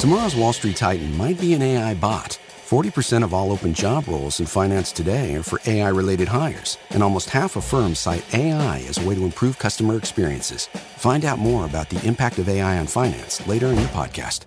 Tomorrow's Wall Street Titan might be an AI bot. 40% of all open job roles in finance today are for AI related hires, and almost half of firms cite AI as a way to improve customer experiences. Find out more about the impact of AI on finance later in the podcast.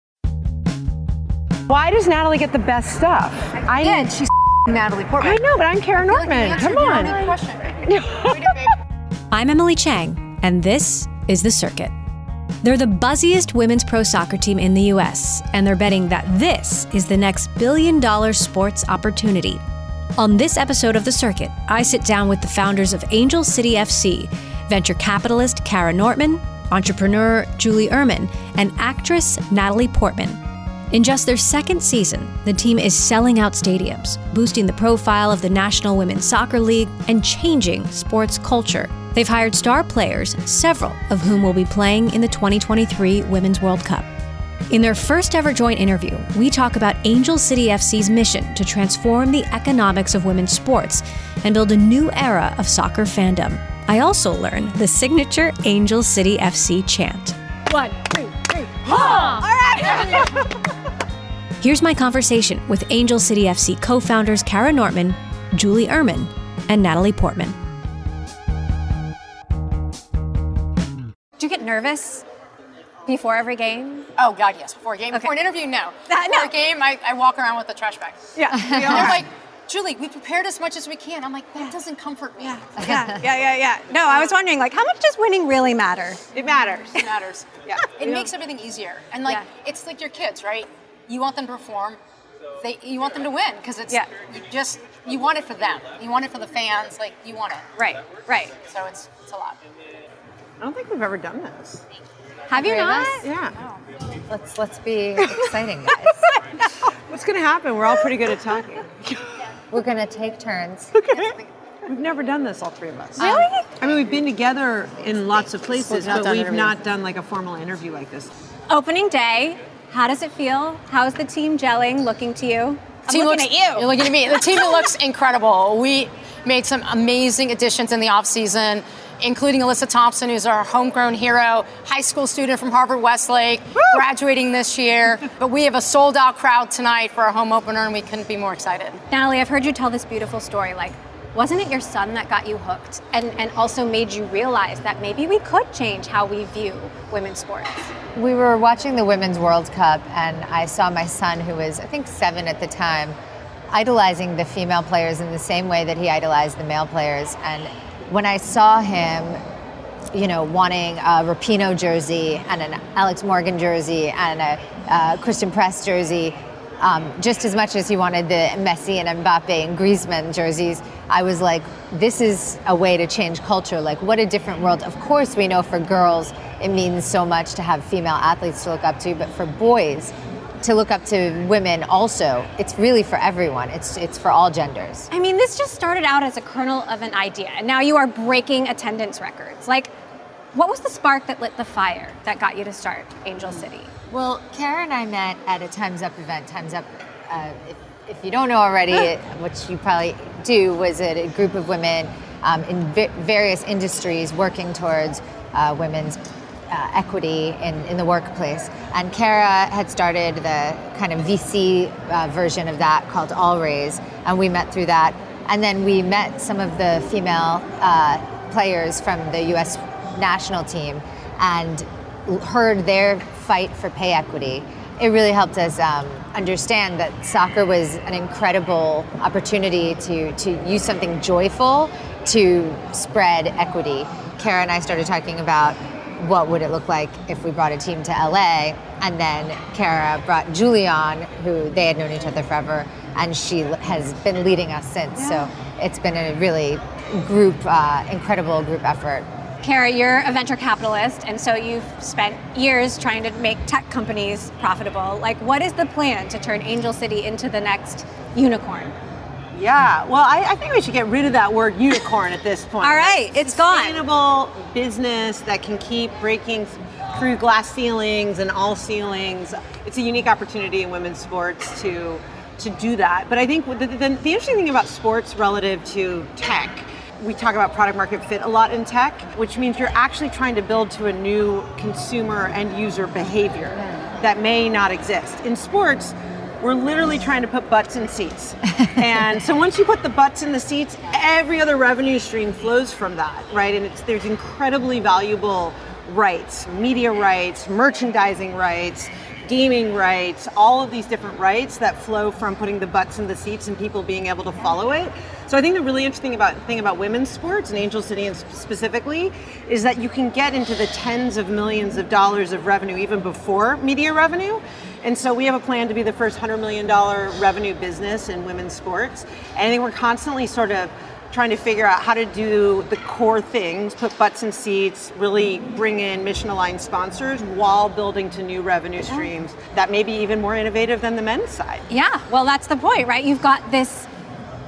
Why does Natalie get the best stuff? I Again, she's Natalie Portman. I know, but I'm Kara Nortman. Like Come on. I'm Emily Chang, and this is The Circuit. They're the buzziest women's pro soccer team in the US, and they're betting that this is the next billion dollar sports opportunity. On this episode of The Circuit, I sit down with the founders of Angel City FC, venture capitalist Kara Nortman, entrepreneur Julie Uhrman, and actress Natalie Portman. In just their second season, the team is selling out stadiums, boosting the profile of the National Women's Soccer League, and changing sports culture. They've hired star players, several of whom will be playing in the 2023 Women's World Cup. In their first ever joint interview, we talk about Angel City FC's mission to transform the economics of women's sports and build a new era of soccer fandom. I also learn the signature Angel City FC chant. One, two, three, ha! All right. Here's my conversation with Angel City FC co founders Kara Nortman, Julie Uhrman, and Natalie Portman. Do you get nervous before every game? Oh, God, yes. Before a game. Okay. Before an interview, no. That- Before no. a game, I, I walk around with a trash bag. Yeah. And they're like, Julie, we prepared as much as we can. I'm like, that doesn't comfort me. yeah, yeah, yeah, yeah. No, I was wondering, like, how much does winning really matter? It matters. It matters. Yeah. It makes everything easier. And like, Yeah. it's like your kids, right? You want them to perform. They, you want them to win because it's Yeah. you just you want it for them. You want it for the fans. Like you want it. Right, right. So it's it's a lot. I don't think we've ever done this. Have you Three of not? us? Yeah. Let's let's be exciting, guys. What's going to happen? We're all pretty good at talking. We're gonna take turns. Okay. We've never done this, all three of us. Really? I mean, we've been together in lots of places, We've but done we've interviews. not done like a formal interview like this. Opening day. How does it feel? How's the team gelling? Looking to you? I'm team looking looks, at you. You're looking at me. The team looks incredible. We made some amazing additions in the offseason, including Alyssa Thompson, who's our homegrown hero, high school student from Harvard Westlake, graduating this year. But we have a sold out crowd tonight for our home opener, and we couldn't be more excited. Natalie, I've heard you tell this beautiful story. Like, wasn't it your son that got you hooked and, and also made you realize that maybe we could change how we view women's sports? We were watching the Women's World Cup, and I saw my son, who was I think seven at the time, idolizing the female players in the same way that he idolized the male players. And when I saw him, you know, wanting a Rapinoe jersey and an Alex Morgan jersey and a uh, Christen Press jersey, um, just as much as he wanted the Messi and Mbappe and Griezmann jerseys, I was like, this is a way to change culture. Like, what a different world. Of course, we know for girls it means so much to have female athletes to look up to, but for boys, to look up to women also, it's really for everyone. It's it's for all genders. I mean, this just started out as a kernel of an idea, and now you are breaking attendance records. Like, what was the spark that lit the fire that got you to start Angel City? Well, Kara and I met at a Time's Up event. Time's Up, uh, if, if you don't know already, it, which you probably do, was a, a group of women um, in va- various industries working towards uh, women's uh, equity in, in the workplace. And Kara had started the kind of VC uh, version of that called All Raise, and we met through that. And then we met some of the female uh, players from the U.S. national team and heard their fight for pay equity. It really helped us um, understand that soccer was an incredible opportunity to, to use something joyful to spread equity. Kara and I started talking about what would it look like if we brought a team to LA, and then Kara brought Julie on, who they had known each other forever, and she has been leading us since. So it's been a really group, uh, incredible group effort. Kara, you're a venture capitalist, and so you've spent years trying to make tech companies profitable. Like, what is the plan to turn Angel City into the next unicorn? Yeah, well, I, I, think we should get rid of that word unicorn at this point. All right, it's gone. Sustainable business that can keep breaking through glass ceilings and all ceilings. It's a unique opportunity in women's sports to to do that. But I think the, the, the interesting thing about sports relative to tech we talk about product market fit a lot in tech, which means you're actually trying to build to a new consumer and user behavior that may not exist. In sports, we're literally trying to put butts in seats. and so once you put the butts in the seats, every other revenue stream flows from that, right? And there's incredibly valuable rights, media rights, merchandising rights, gaming rights, all of these different rights that flow from putting the butts in the seats and people being able to follow it. So I think the really interesting about thing about women's sports and Angel City specifically is that you can get into the tens of millions of dollars of revenue even before media revenue. And so we have a plan to be the first $100 million revenue business in women's sports. And I think we're constantly sort of trying to figure out how to do the core things, put butts in seats, really bring in mission aligned sponsors while building to new revenue streams that may be even more innovative than the men's side. Yeah, well, that's the point, right? You've got this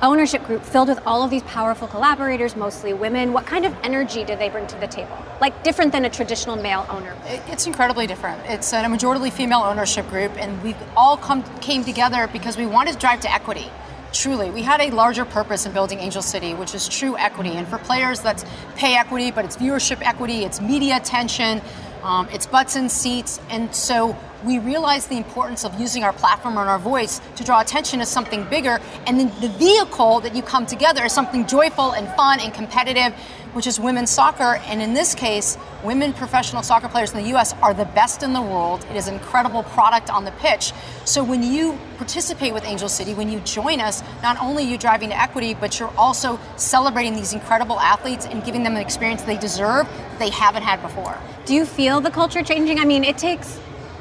ownership group filled with all of these powerful collaborators, mostly women. What kind of energy do they bring to the table? Like different than a traditional male owner? It's incredibly different. It's a majority female ownership group, and we've all come came together because we wanted to drive to equity truly. We had a larger purpose in building Angel City, which is true equity. And for players, that's pay equity, but it's viewership equity, it's media attention, um, it's butts and seats. And so we realized the importance of using our platform and our voice to draw attention to something bigger. And then the vehicle that you come together is something joyful and fun and competitive which is women's soccer. And in this case, women professional soccer players in the US are the best in the world. It is an incredible product on the pitch. So when you participate with Angel City, when you join us, not only are you driving to equity, but you're also celebrating these incredible athletes and giving them an experience they deserve that they haven't had before. Do you feel the culture changing? I mean, it takes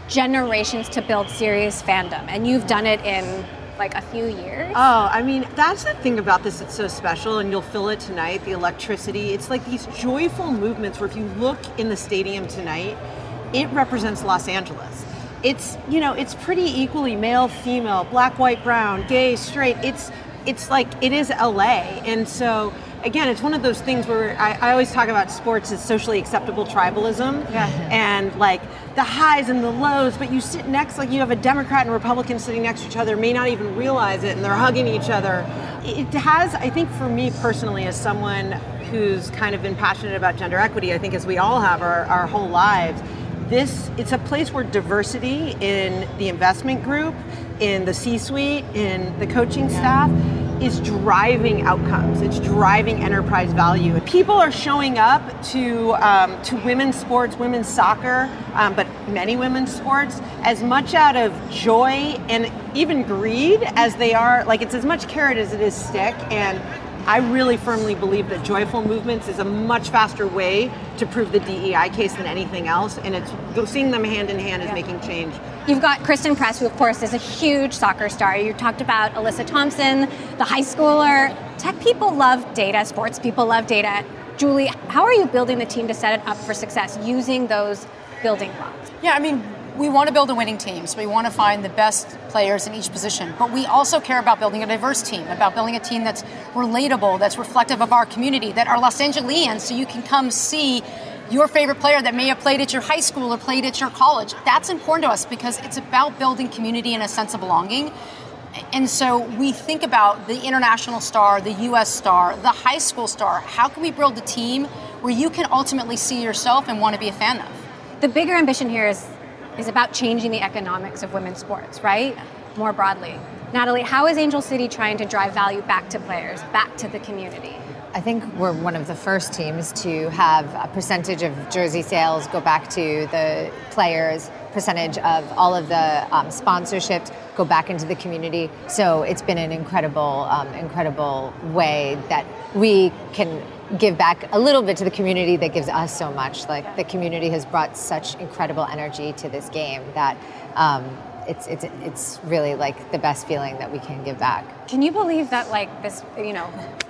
generations to build serious fandom, and you've done it in like a few years? Oh, I mean, that's the thing about this that's so special, and you'll feel it tonight the electricity. It's like these joyful movements where if you look in the stadium tonight, it represents Los Angeles. It's, you know, it's pretty equally male, female, black, white, brown, gay, straight. It's, it's like, it is LA. And so, again, it's one of those things where I, I, always talk about sports as socially acceptable tribalism. Yeah. And like the highs and the lows, but you sit next, like you have a Democrat and Republican sitting next to each other, may not even realize it, and they're hugging each other. It has, I think, for me personally, as someone who's kind of been passionate about gender equity, I think as we all have our, our whole lives, this it's a place where diversity in the investment group, in the C-suite, in the coaching staff is driving outcomes. It's driving enterprise value. People are showing up to um, to women's sports, women's soccer, um, but many women's sports as much out of joy and even greed as they are. Like it's as much carrot as it is stick, and I really firmly believe that joyful movements is a much faster way to prove the DEI case than anything else, and it's seeing them hand in hand is yeah. making change. You've got Christen Press, who of course is a huge soccer star. You talked about Alyssa Thompson, the high schooler. Tech people love data, sports people love data. Julie, how are you building the team to set it up for success using those building blocks? Yeah, I mean, we want to build a winning team, so we want to find the best players in each position. But we also care about building a diverse team, about building a team that's relatable, that's reflective of our community, that are Los Angeles, so you can come see your favorite player that may have played at your high school or played at your college. That's important to us because it's about building community and a sense of belonging. And so we think about the international star, the US star, the high school star. How can we build a team where you can ultimately see yourself and want to be a fan of? The bigger ambition here is is about changing the economics of women's sports, right? More broadly. Natalie, how is Angel City trying to drive value back to players, back to the community? I think we're one of the first teams to have a percentage of jersey sales go back to the players, percentage of all of the um, sponsorships go back into the community. So it's been an incredible, um, incredible way that we can give back a little bit to the community that gives us so much. Like the community has brought such incredible energy to this game that um, it's it's it's really like the best feeling that we can give back. Can you believe that like this? You know,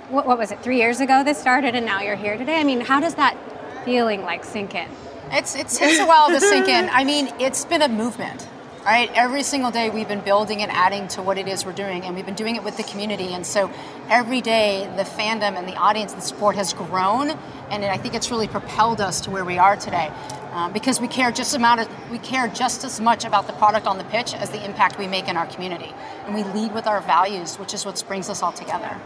what, what was it? Three years ago this started, and now you're here today. I mean, how does that feeling like sink in? It's, it's takes a while to sink in. I mean, it's been a movement right? Every single day we've been building and adding to what it is we're doing, and we've been doing it with the community. And so every day the fandom and the audience, and the support has grown, and I think it's really propelled us to where we are today. Um, because we care just amount of, we care just as much about the product on the pitch as the impact we make in our community, and we lead with our values, which is what brings us all together.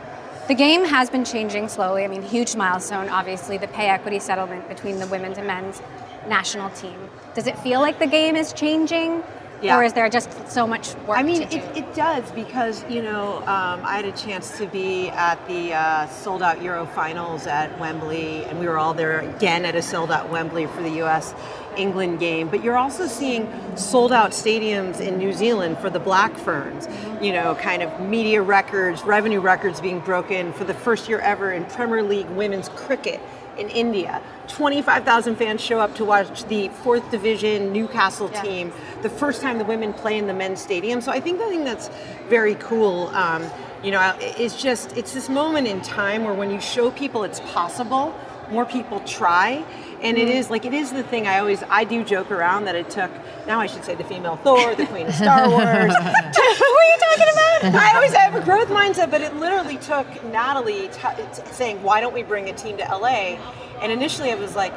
The game has been changing slowly. I mean, huge milestone, obviously, the pay equity settlement between the women's and men's national team. Does it feel like the game is changing? Yeah. Or is there just so much work? I mean, it, it, does because, you know, um, I had a chance to be at the uh, sold out Euro finals at Wembley, and we were all there again at a sold out Wembley for the US England game. But you're also seeing sold out stadiums in New Zealand for the Black Ferns, you know, kind of media records, revenue records being broken for the first year ever in Premier League women's cricket in India. 25,000 fans show up to watch the fourth division Newcastle yeah. team, the first time the women play in the men's stadium. So I think the thing that's very cool, um, you know, is just it's this moment in time where when you show people it's possible, more people try and it is like it is the thing I always I do joke around that it took now I should say the female Thor, the Queen of Star Wars. what are you talking about? I always have a growth mindset, but it literally took Natalie t- t- saying, "Why don't we bring a team to LA?" And initially I was like.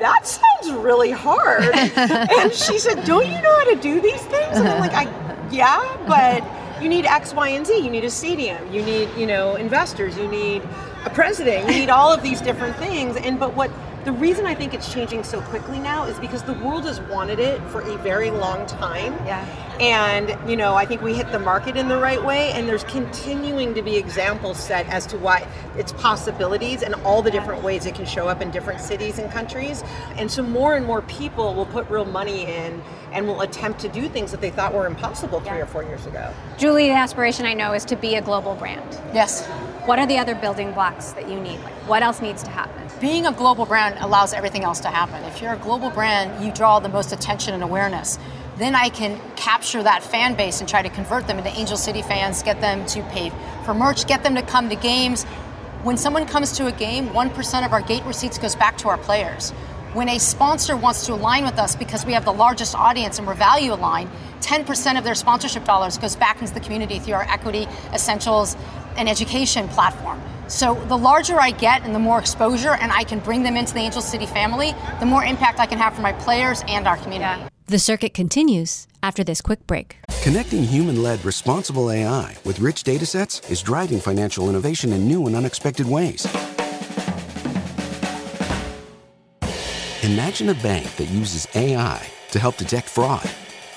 That sounds really hard. and she said, Don't you know how to do these things? And I'm like, I, Yeah, but you need X, Y, and Z. You need a stadium. You need, you know, investors. You need a president. You need all of these different things. And but what the reason I think it's changing so quickly now is because the world has wanted it for a very long time. Yeah. And, you know, I think we hit the market in the right way, and there's continuing to be examples set as to why its possibilities and all the different ways it can show up in different cities and countries. And so more and more people will put real money in and will attempt to do things that they thought were impossible three yeah. or four years ago. Julie, the aspiration I know is to be a global brand. Yes. What are the other building blocks that you need? Like, what else needs to happen? Being a global brand allows everything else to happen. If you're a global brand, you draw the most attention and awareness. Then I can capture that fan base and try to convert them into Angel City fans, get them to pay for merch, get them to come to games. When someone comes to a game, 1% of our gate receipts goes back to our players. When a sponsor wants to align with us because we have the largest audience and we're value aligned, 10% of their sponsorship dollars goes back into the community through our equity, essentials, and education platform. So the larger I get and the more exposure and I can bring them into the Angel City family, the more impact I can have for my players and our community. The circuit continues after this quick break. Connecting human led responsible AI with rich data sets is driving financial innovation in new and unexpected ways. Imagine a bank that uses AI to help detect fraud,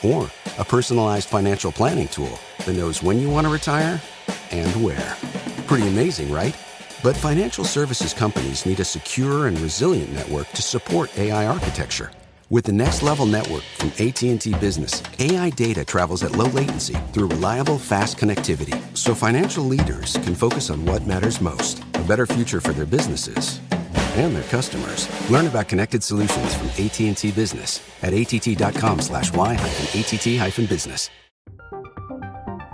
or a personalized financial planning tool that knows when you want to retire and where. Pretty amazing, right? But financial services companies need a secure and resilient network to support AI architecture. With the next level network from AT&T Business, AI data travels at low latency through reliable, fast connectivity, so financial leaders can focus on what matters most: a better future for their businesses and their customers. Learn about connected solutions from AT&T Business at att.com/y-att-business.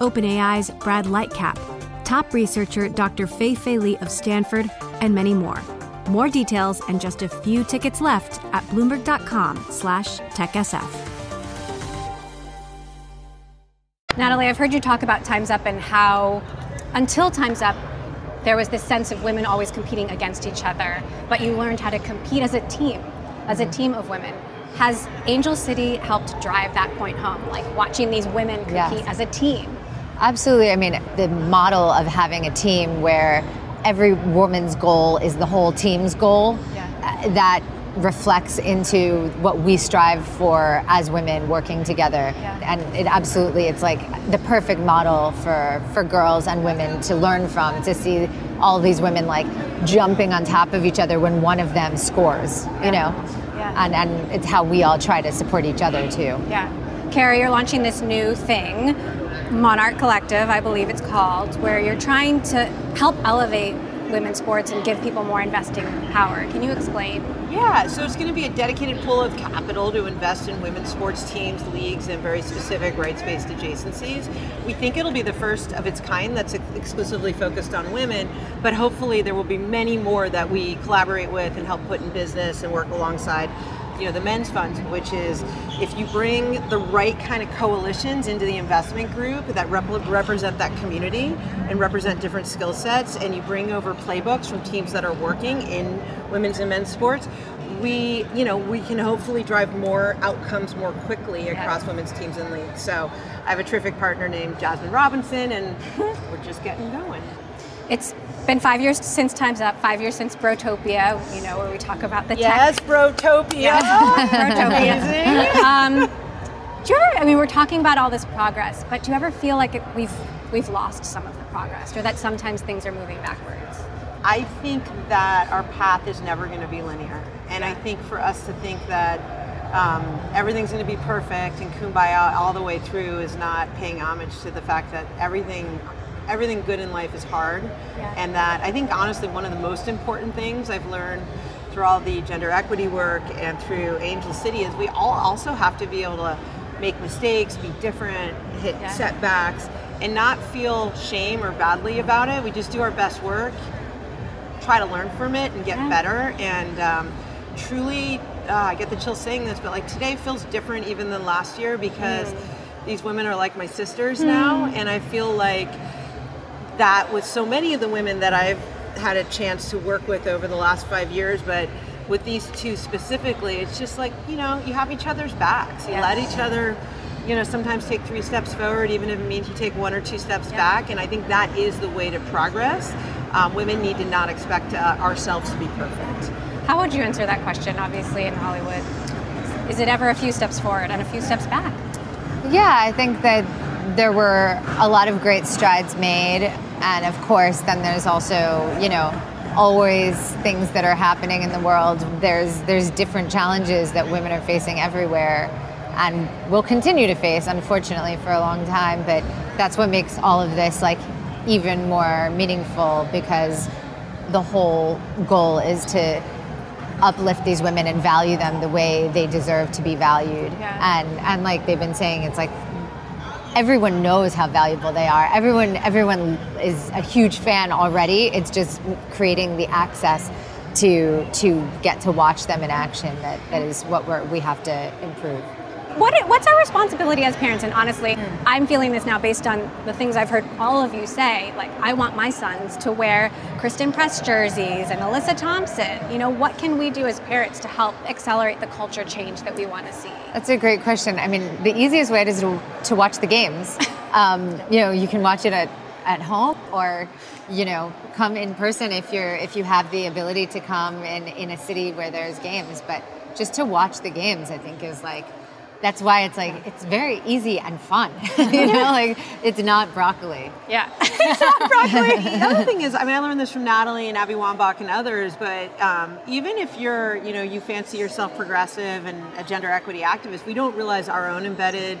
OpenAI's Brad Lightcap, top researcher Dr. Fei Fei Li of Stanford, and many more. More details and just a few tickets left at bloomberg.com slash techsf. Natalie, I've heard you talk about Times Up and how until Times Up there was this sense of women always competing against each other, but you learned how to compete as a team, as a team of women. Has Angel City helped drive that point home, like watching these women compete yes. as a team? Absolutely. I mean, the model of having a team where every woman's goal is the whole team's goal, yeah. Uh, that reflects into what we strive for as women working together. Yeah. And it absolutely, it's like the perfect model for, for girls and women to learn from, to see all these women like jumping on top of each other when one of them scores, you know? Yeah. And, and it's how we all try to support each other too. Yeah. Kara, you're launching this new thing, Monarch Collective, I believe it's called, where you're trying to help elevate women's sports and give people more investing power. Can you explain? Yeah, so it's going to be a dedicated pool of capital to invest in women's sports teams, leagues, and very specific rights based adjacencies. We think it'll be the first of its kind that's exclusively focused on women, but hopefully there will be many more that we collaborate with and help put in business and work alongside you know the men's funds which is if you bring the right kind of coalitions into the investment group that rep- represent that community and represent different skill sets and you bring over playbooks from teams that are working in women's and men's sports we you know we can hopefully drive more outcomes more quickly across women's teams and leagues. So i have a terrific partner named jasmine robinson and we're just getting going. It's been five years since Time's Up, five years since Brotopia, you know, where we talk about the tech. yes tech. brotopia Brotopia. um, do you ever, I mean, we're talking about all this progress, but do you ever feel like it, we've, we've lost some of the progress or that sometimes things are moving backwards? I think that our path is never going to be linear. And I think for us to think that um, everything's going to be perfect and kumbaya all the way through is not paying homage to the fact that everything everything good in life is hard Yeah. and that i think honestly one of the most important things i've learned through all the gender equity work and through angel city is we all also have to be able to make mistakes be different hit Yeah. setbacks and not feel shame or badly about it we just do our best work try to learn from it and get Yeah. better and um, truly uh, i get the chills saying this but like today feels different even than last year because these women are like my sisters now and i feel like that with so many of the women that i've had a chance to work with over the last five years but with these two specifically it's just like you know you have each other's backs you Yes. let each other you know sometimes take three steps forward even if it means you take one or two steps back and i think that is the way to progress um, women need to not expect uh, ourselves to be perfect How would you answer that question, obviously, in Hollywood? Is it ever a few steps forward and a few steps back? Yeah, I think that there were a lot of great strides made. And of course, then there's also, you know, always things that are happening in the world. There's there's different challenges that women are facing everywhere and will continue to face, unfortunately, for a long time. But that's what makes all of this like even more meaningful because the whole goal is to uplift these women and value them the way they deserve to be valued. Yeah. And and like they've been saying, it's like everyone knows how valuable they are. Everyone everyone is a huge fan already. It's just creating the access to to get to watch them in action that, that is what we're, we have to improve. What, what's our responsibility as parents? And honestly, I'm feeling this now based on the things I've heard all of you say. Like, I want my sons to wear Christen Press jerseys and Alyssa Thompson. You know, what can we do as parents to help accelerate the culture change that we want to see? That's a great question. I mean, the easiest way is to, to watch the games. Um, you know, you can watch it at, at home or, you know, come in person if you're if you have the ability to come in, in a city where there's games. But just to watch the games, I think is like that's why it's like it's very easy and fun. you know, like it's not broccoli. Yeah. It's not broccoli. the other thing is, I mean, I learned this from Natalie and Abby Wambach and others, but um, even if you're, you know, you fancy yourself progressive and a gender equity activist, we don't realize our own embedded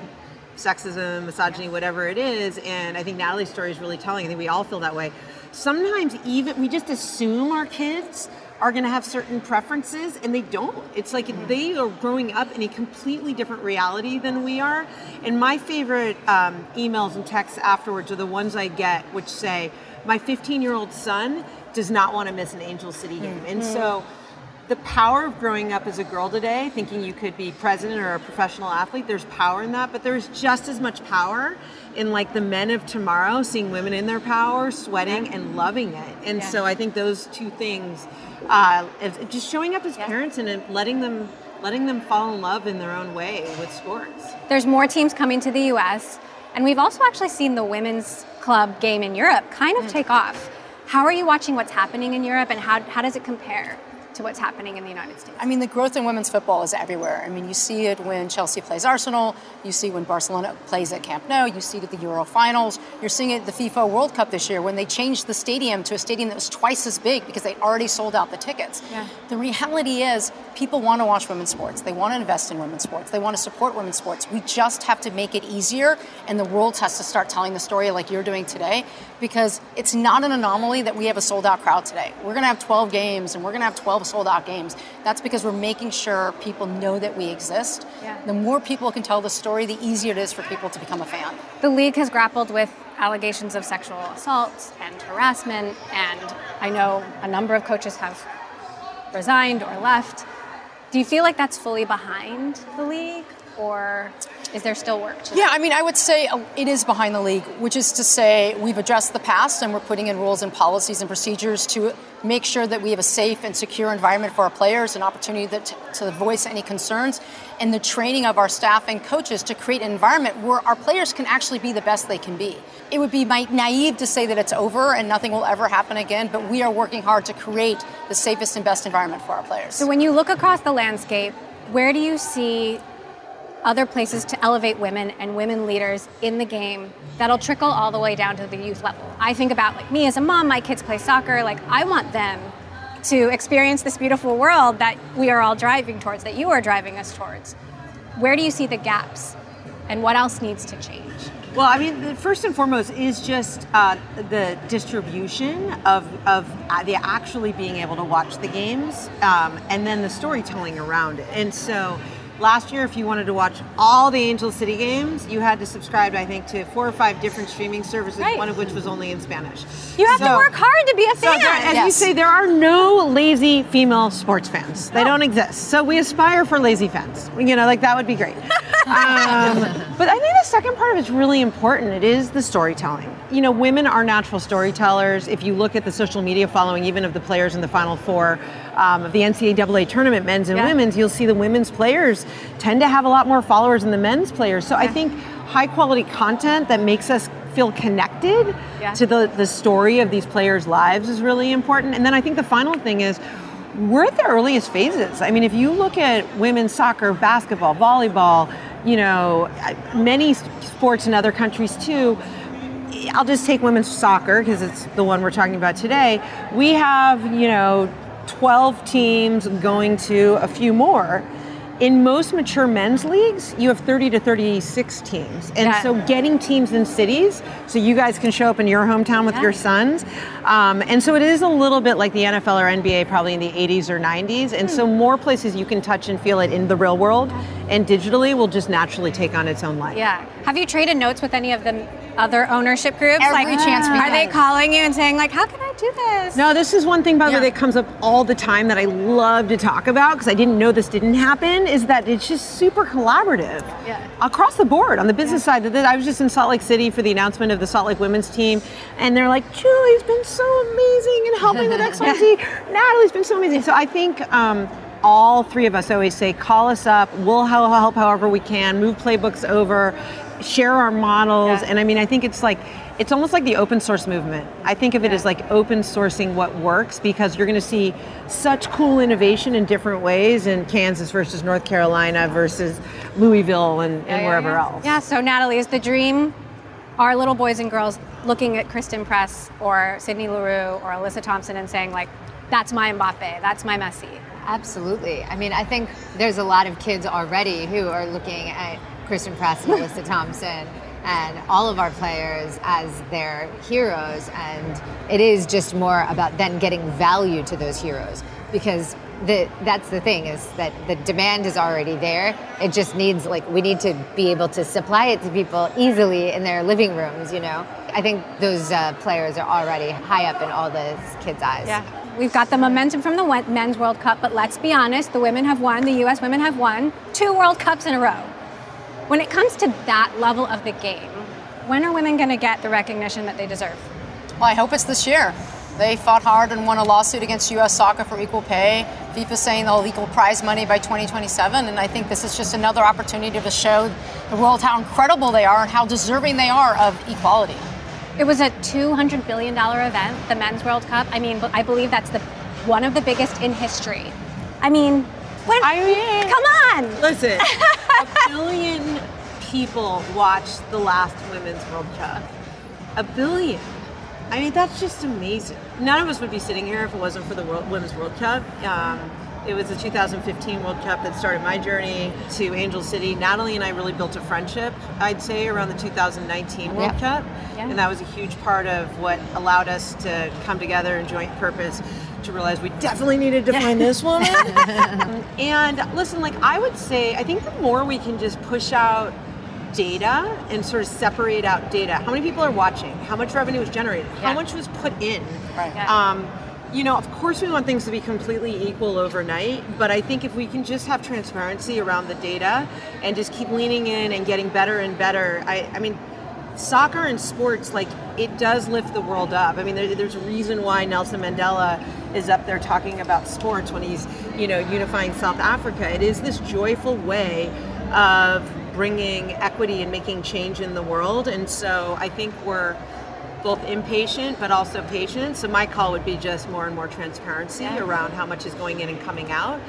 sexism, misogyny, whatever it is. And I think Natalie's story is really telling. I think we all feel that way. Sometimes even we just assume our kids are going to have certain preferences and they don't. It's like mm. they are growing up in a completely different reality than we are. And my favorite um, emails and texts afterwards are the ones I get, which say, "My 15-year-old son does not want to miss an Angel City game," mm. and mm. so the power of growing up as a girl today, thinking you could be president or a professional athlete, there's power in that, but there's just as much power in like the men of tomorrow, seeing women in their power, sweating and loving it. And Yeah. so I think those two things, uh, just showing up as parents and letting them letting them fall in love in their own way with sports. There's more teams coming to the US, and we've also actually seen the women's club game in Europe kind of take off. How are you watching what's happening in Europe, and how, how does it compare to what's happening in the United States? I mean, the growth in women's football is everywhere. I mean, you see it when Chelsea plays Arsenal, you see when Barcelona plays at Camp Nou, you see it at the Euro finals, you're seeing it at the FIFA World Cup this year when they changed the stadium to a stadium that was twice as big because they already sold out the tickets. Yeah. The reality is, people want to watch women's sports, they want to invest in women's sports, they want to support women's sports. We just have to make it easier, and the world has to start telling the story like you're doing today because it's not an anomaly that we have a sold out crowd today. We're going to have 12 games and we're going to have 12 sold out games. That's because we're making sure people know that we exist. Yeah. The more people can tell the story, the easier it is for people to become a fan. The league has grappled with allegations of sexual assault and harassment, and I know a number of coaches have resigned or left. Do you feel like that's fully behind the league, or is there still work to do? Yeah, I mean, I would say uh, it is behind the league, which is to say we've addressed the past and we're putting in rules and policies and procedures to make sure that we have a safe and secure environment for our players, an opportunity that, to voice any concerns, and the training of our staff and coaches to create an environment where our players can actually be the best they can be. It would be my, naive to say that it's over and nothing will ever happen again, but we are working hard to create the safest and best environment for our players. So when you look across the landscape, where do you see other places to elevate women and women leaders in the game that'll trickle all the way down to the youth level? I think about like me as a mom, my kids play soccer, like I want them to experience this beautiful world that we are all driving towards, that you are driving us towards. Where do you see the gaps and what else needs to change? Well, I mean, the first and foremost is just uh, the distribution of, of uh, the actually being able to watch the games um, and then the storytelling around it. And so last year, if you wanted to watch all the Angel City games, you had to subscribe, I think, to four or five different streaming services, Right. one of which was only in Spanish. You have to work hard to be a so fan. there, as you say, there are no lazy female sports fans. They don't exist. So we aspire for lazy fans. You know, like that would be great. um, but I think the second part of it's really important. It is the storytelling. You know, women are natural storytellers. If you look at the social media following, even of the players in the Final Four um, of the NCAA tournament, men's and Yeah. women's, you'll see the women's players tend to have a lot more followers than the men's players. So I think high quality content that makes us feel connected Yeah. to the, the story of these players' lives is really important. And then I think the final thing is we're at the earliest phases. I mean, if you look at women's soccer, basketball, volleyball, you know, many sports in other countries too. I'll just take women's soccer because it's the one we're talking about today. We have, you know, 12 teams going to a few more. In most mature men's leagues, you have 30 to 36 teams. And Yeah. so getting teams in cities so you guys can show up in your hometown with Yeah. your sons. Um, and so it is a little bit like the NFL or NBA probably in the 80s or 90s. And so more places you can touch and feel it in the real world and digitally will just naturally take on its own life. Yeah. Have you traded notes with any of the other ownership groups? Every chance we Are they calling you and saying like, "How can I do this?" No, this is one thing, by the way, that comes up all the time that I love to talk about because I didn't know this didn't happen. Is that it's just super collaborative Yeah. across the board on the business side. That I was just in Salt Lake City for the announcement of the Salt Lake women's team, and they're like, "Julie's been so amazing in helping with X, Y, Z. Natalie's been so amazing." So I think. Um, all three of us always say, call us up. We'll help however we can. Move playbooks over, share our models, Yeah. and I mean, I think it's like it's almost like the open source movement. I think of it as like open sourcing what works because you're going to see such cool innovation in different ways in Kansas versus North Carolina versus Louisville and, and wherever yeah. else. Yeah, so Natalie, is the dream our little boys and girls looking at Christen Press or Sydney Leroux or Alyssa Thompson and saying, like, that's my Mbappe, that's my Messi? Absolutely. I mean, I think there's a lot of kids already who are looking at Christen Press Alyssa Thompson and all of our players as their heroes. And it is just more about then getting value to those heroes because the, that's the thing is that the demand is already there. It just needs like we need to be able to supply it to people easily in their living rooms. You know, I think those uh, players are already high up in all the kids' eyes. Yeah. We've got the momentum from the Men's World Cup, but let's be honest, the women have won, the US women have won two World Cups in a row. When it comes to that level of the game, when are women going to get the recognition that they deserve? Well, I hope it's this year. They fought hard and won a lawsuit against U.S. Soccer for equal pay. FIFA saying they'll equal prize money by 2027, and I think this is just another opportunity to show the world how incredible they are and how deserving they are of equality. It was a $200 billion event, the Men's World Cup. I mean, I believe that's the one of the biggest in history. I mean, when, I mean, come on. Listen, a billion people watched the last Women's World Cup. A billion. I mean, that's just amazing. None of us would be sitting here if it wasn't for the World, Women's World Cup. Um, it was the 2015 World Cup that started my journey to Angel City. Natalie and I really built a friendship, I'd say, around the 2019 World Yep. Cup. Yeah. And that was a huge part of what allowed us to come together in joint purpose to realize we definitely needed to find this woman. and listen, like I would say, I think the more we can just push out data and sort of separate out data. How many people are watching? How much revenue was generated? How Yeah. much was put in? Right. Yeah. Um, you know, of course, we want things to be completely equal overnight, but I think if we can just have transparency around the data and just keep leaning in and getting better and better, I, I mean, soccer and sports, like, it does lift the world up. I mean, there, there's a reason why Nelson Mandela is up there talking about sports when he's, you know, unifying South Africa. It is this joyful way of bringing equity and making change in the world. And so I think we're both impatient but also patient. So my call would be just more and more transparency around how much is going in and coming out.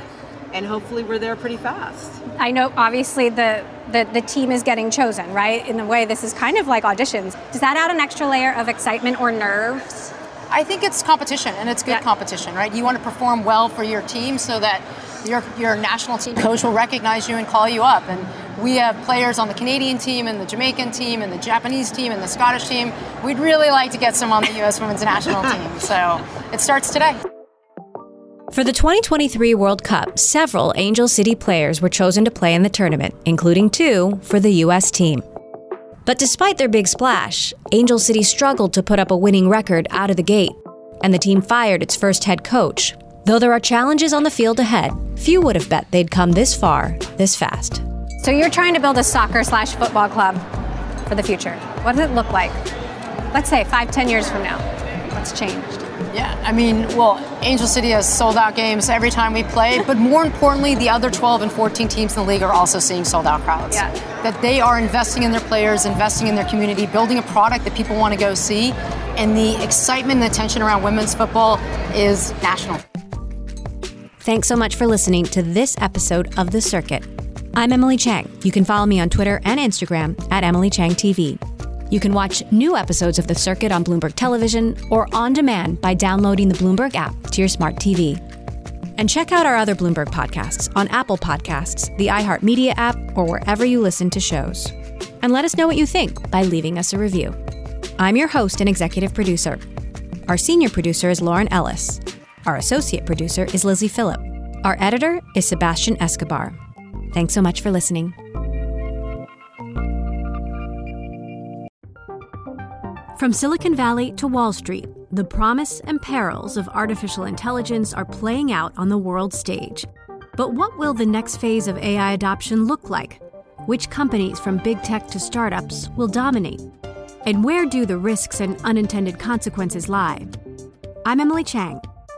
And hopefully we're there pretty fast. I know obviously the, the the team is getting chosen, right? In a way, this is kind of like auditions. Does that add an extra layer of excitement or nerves? I think it's competition, and it's good Yeah. competition, right? You want to perform well for your team so that your your national team coach will recognize you and call you up. And we have players on the Canadian team, and the Jamaican team, and the Japanese team, and the Scottish team. We'd really like to get some on the U.S. Women's National Team. So it starts today. For the 2023 World Cup, several Angel City players were chosen to play in the tournament, including two for the U.S. team. But despite their big splash, Angel City struggled to put up a winning record out of the gate, and the team fired its first head coach. Though there are challenges on the field ahead, few would have bet they'd come this far, this fast. So you're trying to build a soccer slash football club for the future. What does it look like? Let's say five, ten years from now. What's changed? Yeah, I mean, well, Angel City has sold out games every time we play, but more importantly, the other 12 and 14 teams in the league are also seeing sold out crowds. Yeah. That they are investing in their players, investing in their community, building a product that people want to go see, and the excitement and attention around women's football is national. Thanks so much for listening to this episode of The Circuit. I'm Emily Chang. You can follow me on Twitter and Instagram at Emily Chang TV. You can watch new episodes of The Circuit on Bloomberg Television or on demand by downloading the Bloomberg app to your smart TV. And check out our other Bloomberg podcasts on Apple Podcasts, the iHeartMedia app, or wherever you listen to shows. And let us know what you think by leaving us a review. I'm your host and executive producer. Our senior producer is Lauren Ellis. Our associate producer is Lizzie Phillip. Our editor is Sebastian Escobar. Thanks so much for listening. From Silicon Valley to Wall Street, the promise and perils of artificial intelligence are playing out on the world stage. But what will the next phase of AI adoption look like? Which companies, from big tech to startups, will dominate? And where do the risks and unintended consequences lie? I'm Emily Chang.